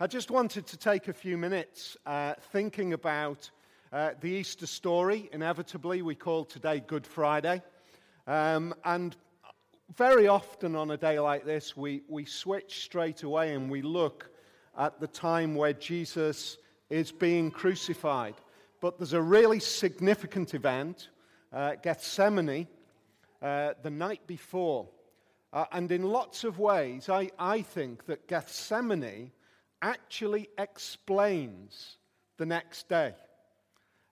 I just wanted to take a few minutes uh, thinking about uh, the Easter story. Inevitably, we call today Good Friday. Um, and very often on a day like this, we, we switch straight away and we look at the time where Jesus is being crucified. But there's a really significant event, uh, Gethsemane, uh, the night before. Uh, and in lots of ways, I, I think that Gethsemane actually explains the next day.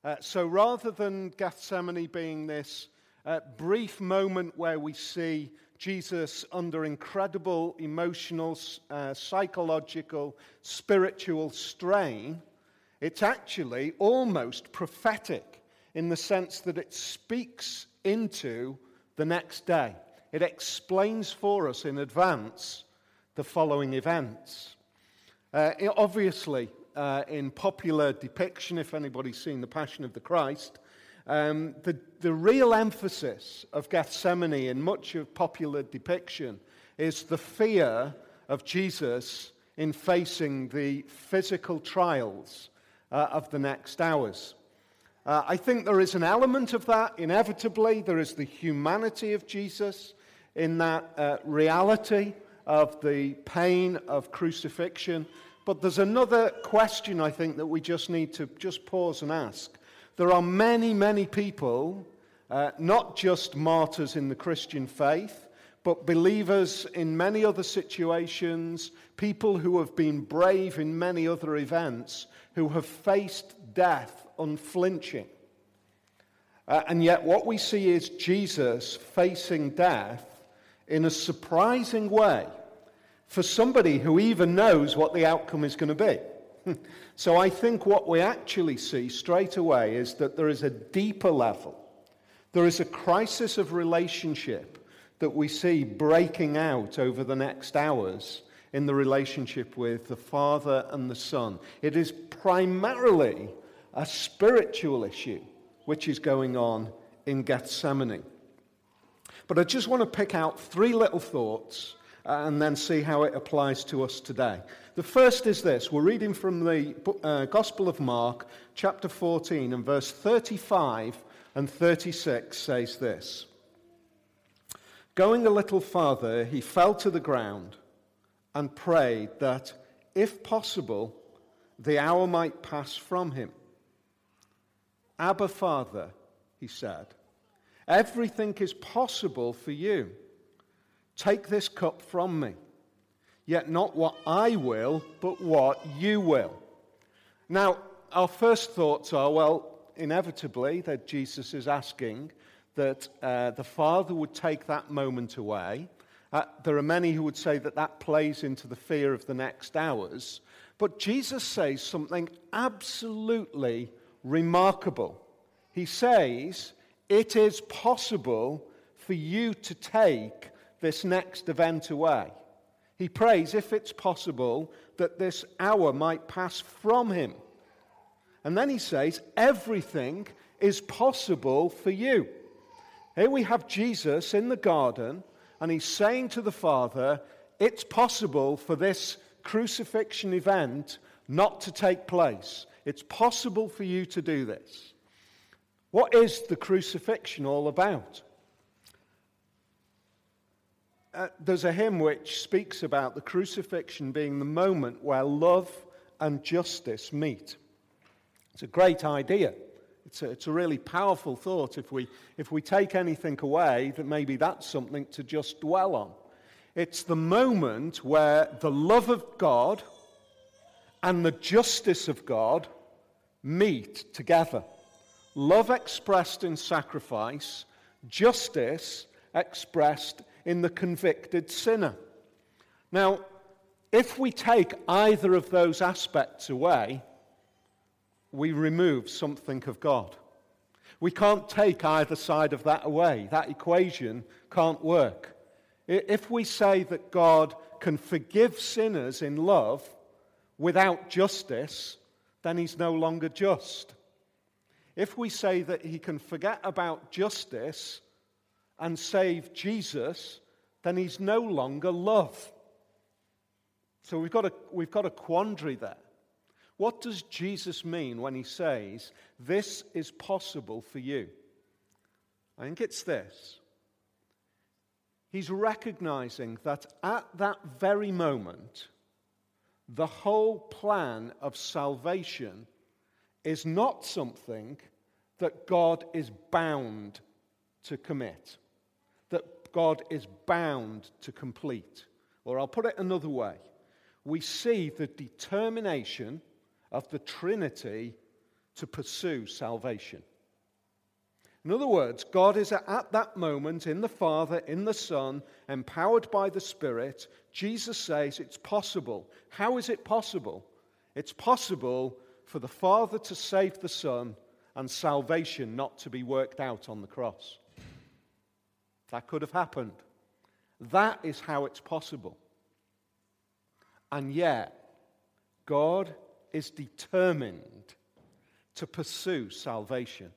Uh, so rather than Gethsemane being this uh, brief moment where we see Jesus under incredible emotional, uh, psychological, spiritual strain, it's actually almost prophetic in the sense that it speaks into the next day. It explains for us in advance the following events. Uh, obviously, uh, in popular depiction, if anybody's seen The Passion of the Christ, um, the, the real emphasis of Gethsemane in much of popular depiction is the fear of Jesus in facing the physical trials uh, of the next hours. Uh, I think there is an element of that, inevitably. There is the humanity of Jesus in that uh, reality of the pain of crucifixion. But there's another question I think that we just need to just pause and ask. There are many, many people, uh, not just martyrs in the Christian faith, but believers in many other situations, people who have been brave in many other events, who have faced death unflinching. Uh, and yet, what we see is Jesus facing death in a surprising way for somebody who even knows what the outcome is going to be. so I think what we actually see straight away is that there is a deeper level. There is a crisis of relationship that we see breaking out over the next hours in the relationship with the Father and the Son. It is primarily a spiritual issue which is going on in Gethsemane. But I just want to pick out three little thoughts uh, and then see how it applies to us today. The first is this we're reading from the uh, Gospel of Mark, chapter 14, and verse 35 and 36 says this Going a little farther, he fell to the ground and prayed that, if possible, the hour might pass from him. Abba, Father, he said, everything is possible for you. Take this cup from me. Yet not what I will, but what you will. Now, our first thoughts are well, inevitably, that Jesus is asking that uh, the Father would take that moment away. Uh, there are many who would say that that plays into the fear of the next hours. But Jesus says something absolutely remarkable. He says, It is possible for you to take this next event away. He prays, if it's possible, that this hour might pass from him. And then he says, everything is possible for you. Here we have Jesus in the garden, and he's saying to the Father, it's possible for this crucifixion event not to take place. It's possible for you to do this. What is the crucifixion all about? Uh, there's a hymn which speaks about the crucifixion being the moment where love and justice meet. It's a great idea. It's a, it's a really powerful thought. If we, if we take anything away, that maybe that's something to just dwell on. It's the moment where the love of God and the justice of God meet together. Love expressed in sacrifice, justice expressed in the convicted sinner. Now, if we take either of those aspects away, we remove something of God. We can't take either side of that away. That equation can't work. If we say that God can forgive sinners in love without justice, then he's no longer just. If we say that he can forget about justice and save Jesus, then he's no longer love. So we've got, a, we've got a quandary there. What does Jesus mean when he says, This is possible for you? I think it's this. He's recognizing that at that very moment, the whole plan of salvation is not something that God is bound to commit, that God is bound to complete. Or I'll put it another way we see the determination of the Trinity to pursue salvation. In other words, God is at that moment in the Father, in the Son, empowered by the Spirit. Jesus says it's possible. How is it possible? It's possible for the Father to save the Son and salvation not to be worked out on the cross. That could have happened. That is how it's possible. And yet, God is determined to pursue salvation.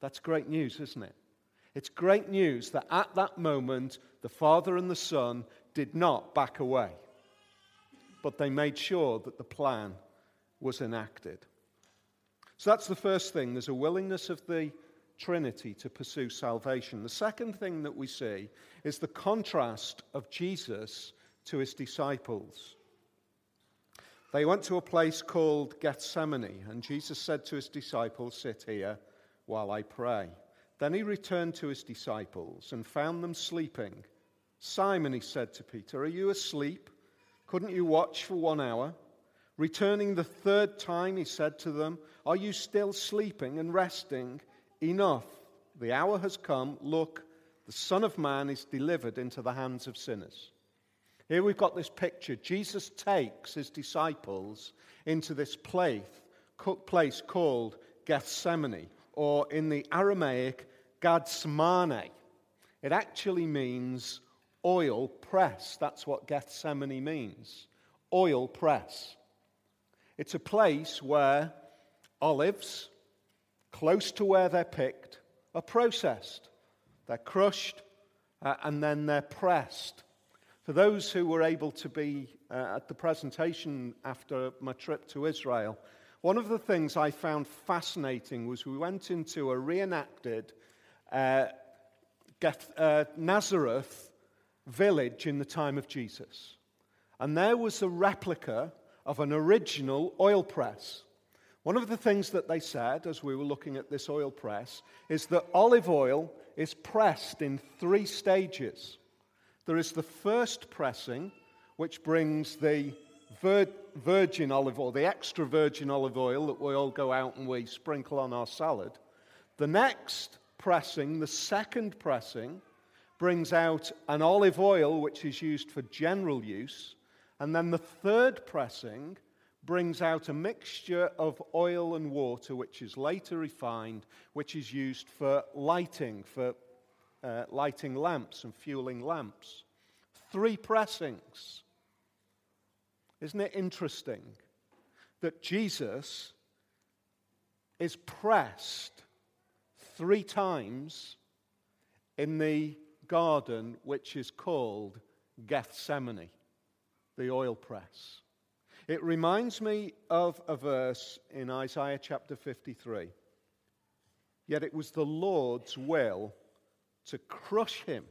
That's great news, isn't it? It's great news that at that moment, the Father and the Son did not back away, but they made sure that the plan was enacted. So that's the first thing. There's a willingness of the Trinity to pursue salvation. The second thing that we see is the contrast of Jesus to his disciples. They went to a place called Gethsemane, and Jesus said to his disciples, Sit here while I pray. Then he returned to his disciples and found them sleeping. Simon, he said to Peter, Are you asleep? Couldn't you watch for one hour? Returning the third time, he said to them, Are you still sleeping and resting? Enough. The hour has come. Look, the Son of Man is delivered into the hands of sinners. Here we've got this picture. Jesus takes his disciples into this place, called Gethsemane, or in the Aramaic, Gadsmane. It actually means oil press. That's what Gethsemane means oil press. It's a place where olives, close to where they're picked, are processed. They're crushed uh, and then they're pressed for those who were able to be uh, at the presentation after my trip to Israel, one of the things I found fascinating was we went into a reenacted uh, uh, Nazareth village in the time of Jesus. And there was a replica of an original oil press. One of the things that they said as we were looking at this oil press is that olive oil is pressed in three stages. There is the first pressing, which brings the vir- virgin olive oil, the extra virgin olive oil that we all go out and we sprinkle on our salad. The next pressing, the second pressing, brings out an olive oil which is used for general use. And then the third pressing brings out a mixture of oil and water, which is later refined, which is used for lighting, for uh, lighting lamps and fueling lamps. Three pressings. Isn't it interesting that Jesus is pressed three times in the garden which is called Gethsemane, the oil press? It reminds me of a verse in Isaiah chapter 53. Yet it was the Lord's will to crush him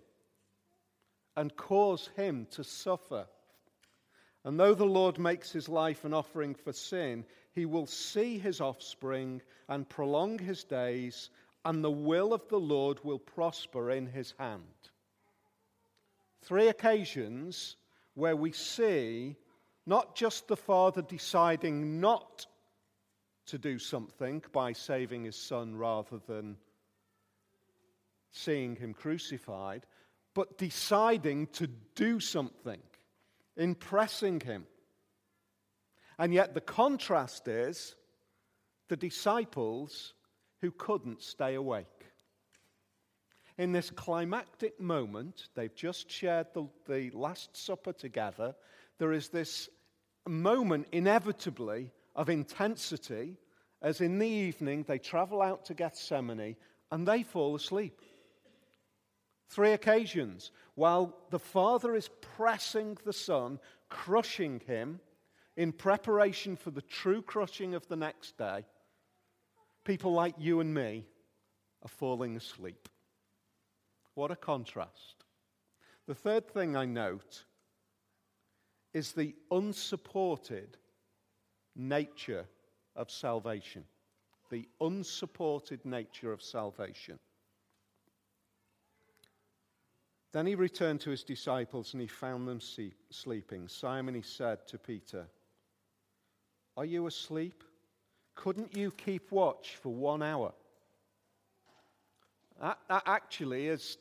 and cause him to suffer. And though the Lord makes his life an offering for sin, he will see his offspring and prolong his days, and the will of the Lord will prosper in his hand. Three occasions where we see not just the Father deciding not to do something by saving his son rather than seeing him crucified, but deciding to do something, impressing him. And yet the contrast is the disciples who couldn't stay awake. In this climactic moment, they've just shared the, the Last Supper together. There is this moment, inevitably, of intensity as in the evening they travel out to Gethsemane and they fall asleep. Three occasions. While the Father is pressing the Son, crushing him in preparation for the true crushing of the next day, people like you and me are falling asleep. What a contrast. The third thing I note is the unsupported nature of salvation. The unsupported nature of salvation. Then he returned to his disciples and he found them sleeping. Simon, he said to Peter, Are you asleep? Couldn't you keep watch for one hour? That, that actually is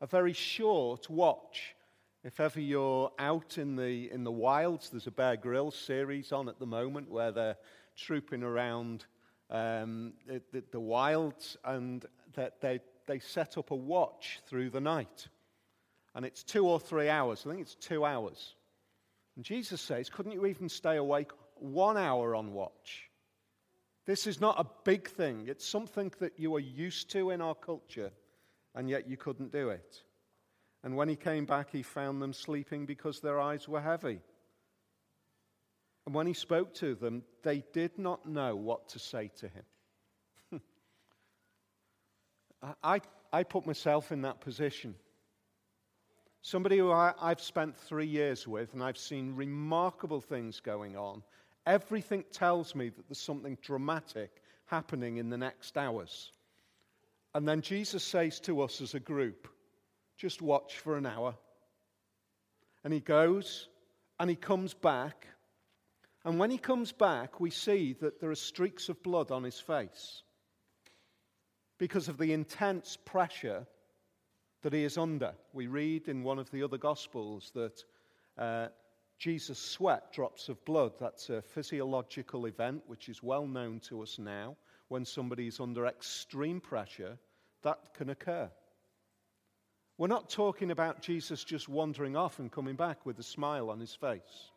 a very short watch. If ever you're out in the, in the wilds, there's a Bear Grylls series on at the moment where they're trooping around um, the, the, the wilds and that they, they set up a watch through the night and it's two or three hours. I think it's two hours. And Jesus says, Couldn't you even stay awake one hour on watch? This is not a big thing. It's something that you are used to in our culture, and yet you couldn't do it. And when he came back, he found them sleeping because their eyes were heavy. And when he spoke to them, they did not know what to say to him. I, I put myself in that position. Somebody who I, have spent three years with, and I've seen remarkable things going on. Everything tells me that there's something dramatic happening in the next hours. And then Jesus says to us as a group, just watch for an hour. And he goes and he comes back. And when he comes back, we see that there are streaks of blood on his face because of the intense pressure that he is under. We read in one of the other Gospels that uh, Jesus sweat drops of blood. That's a physiological event which is well known to us now. When somebody is under extreme pressure, that can occur. We're not talking about Jesus just wandering off and coming back with a smile on his face.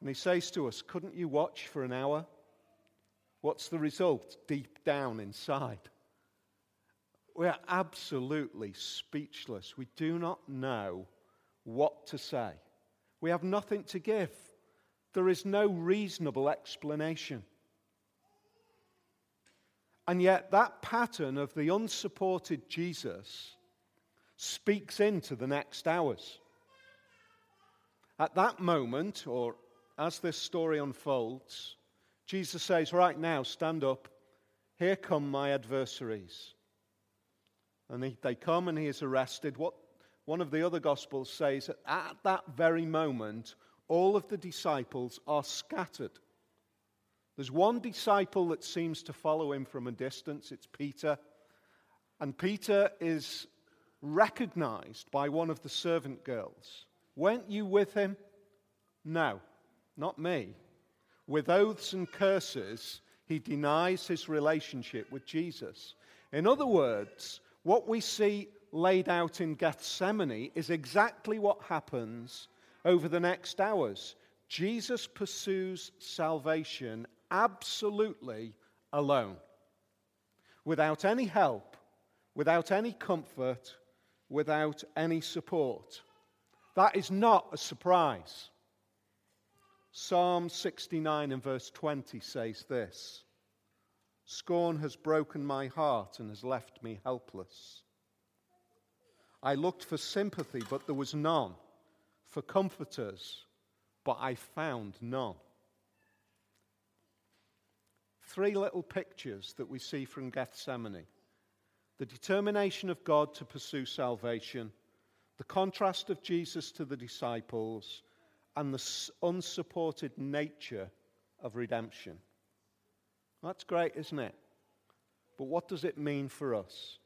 And he says to us, Couldn't you watch for an hour? What's the result deep down inside? We are absolutely speechless. We do not know what to say. We have nothing to give. There is no reasonable explanation. And yet, that pattern of the unsupported Jesus speaks into the next hours. At that moment, or as this story unfolds, Jesus says, Right now, stand up. Here come my adversaries. And he, they come and he is arrested. What one of the other Gospels says that at that very moment, all of the disciples are scattered. There's one disciple that seems to follow him from a distance, it's Peter. And Peter is recognized by one of the servant girls. Weren't you with him? No, not me. With oaths and curses, he denies his relationship with Jesus. In other words, what we see laid out in Gethsemane is exactly what happens over the next hours. Jesus pursues salvation absolutely alone, without any help, without any comfort, without any support. That is not a surprise. Psalm 69 and verse 20 says this Scorn has broken my heart and has left me helpless. I looked for sympathy, but there was none, for comforters, but I found none. Three little pictures that we see from Gethsemane the determination of God to pursue salvation, the contrast of Jesus to the disciples, and the unsupported nature of redemption. That's great, isn't it? But what does it mean for us?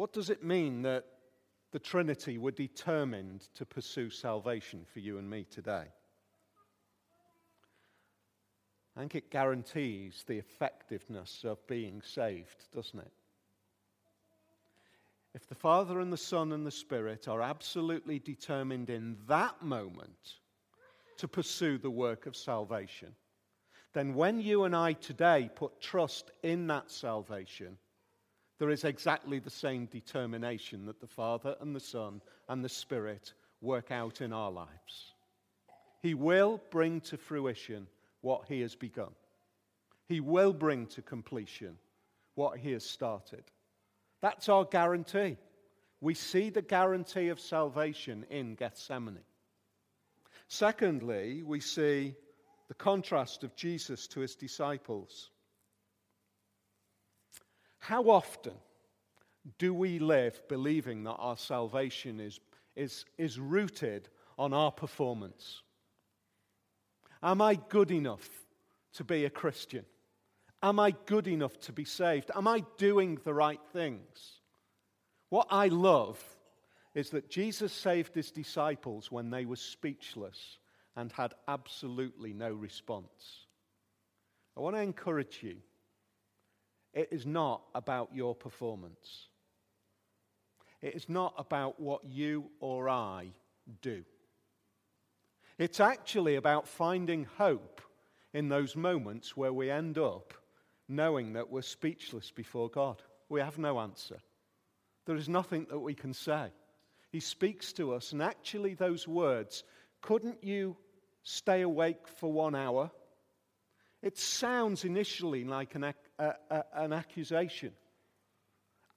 What does it mean that the Trinity were determined to pursue salvation for you and me today? I think it guarantees the effectiveness of being saved, doesn't it? If the Father and the Son and the Spirit are absolutely determined in that moment to pursue the work of salvation, then when you and I today put trust in that salvation, there is exactly the same determination that the Father and the Son and the Spirit work out in our lives. He will bring to fruition what He has begun. He will bring to completion what He has started. That's our guarantee. We see the guarantee of salvation in Gethsemane. Secondly, we see the contrast of Jesus to his disciples. How often do we live believing that our salvation is, is, is rooted on our performance? Am I good enough to be a Christian? Am I good enough to be saved? Am I doing the right things? What I love is that Jesus saved his disciples when they were speechless and had absolutely no response. I want to encourage you it is not about your performance. It is not about what you or I do. It's actually about finding hope in those moments where we end up knowing that we're speechless before God. We have no answer. There is nothing that we can say. He speaks to us, and actually, those words, couldn't you stay awake for one hour? It sounds initially like an, a, a, an accusation.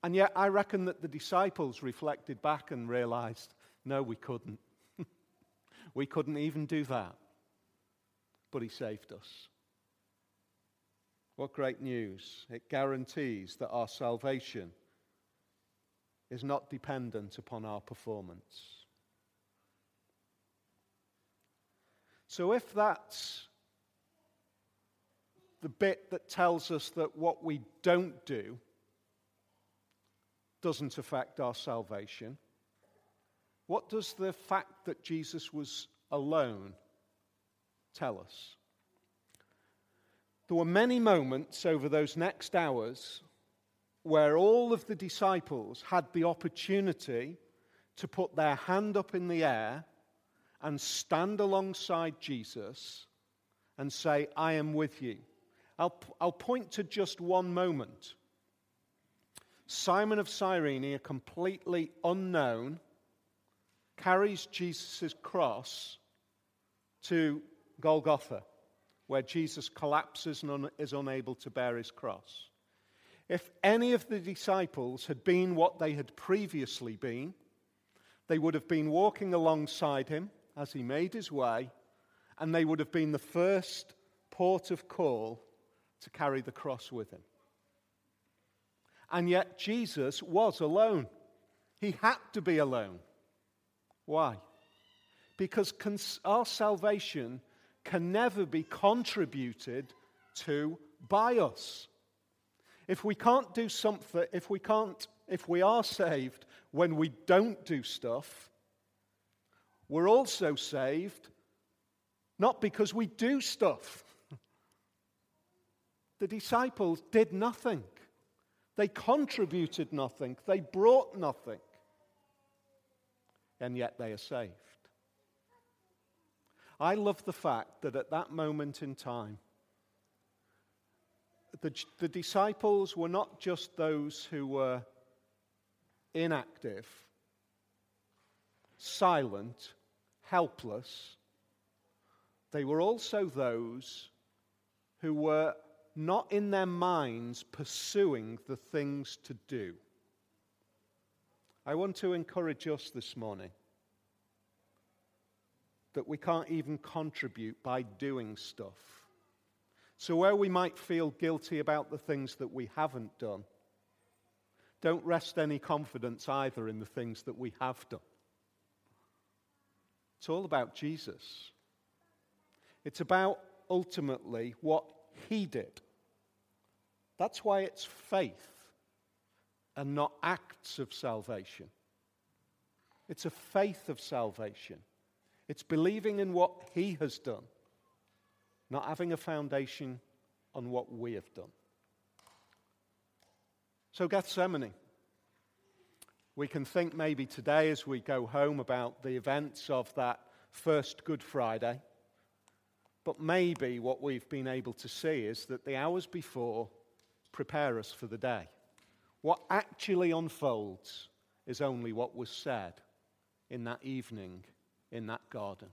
And yet, I reckon that the disciples reflected back and realized no, we couldn't. we couldn't even do that. But He saved us. What great news! It guarantees that our salvation is not dependent upon our performance. So, if that's the bit that tells us that what we don't do doesn't affect our salvation. What does the fact that Jesus was alone tell us? There were many moments over those next hours where all of the disciples had the opportunity to put their hand up in the air and stand alongside Jesus and say, I am with you. I'll, I'll point to just one moment. Simon of Cyrene, a completely unknown, carries Jesus' cross to Golgotha, where Jesus collapses and un- is unable to bear his cross. If any of the disciples had been what they had previously been, they would have been walking alongside him as he made his way, and they would have been the first port of call to carry the cross with him. And yet, Jesus was alone. He had to be alone. Why? Because cons- our salvation can never be contributed to by us. If we can't do something, if we can't, if we are saved when we don't do stuff, we're also saved not because we do stuff. The disciples did nothing, they contributed nothing, they brought nothing, and yet they are saved. I love the fact that at that moment in time, the, the disciples were not just those who were inactive, silent, helpless. They were also those who were not in their minds pursuing the things to do. I want to encourage us this morning that we can't even contribute by doing stuff. So, where we might feel guilty about the things that we haven't done, don't rest any confidence either in the things that we have done. It's all about Jesus. It's about ultimately what he did. That's why it's faith and not acts of salvation. It's a faith of salvation. It's believing in what he has done, not having a foundation on what we have done. So, Gethsemane. We can think maybe today as we go home about the events of that first Good Friday. But maybe what we've been able to see is that the hours before prepare us for the day. What actually unfolds is only what was said in that evening in that garden.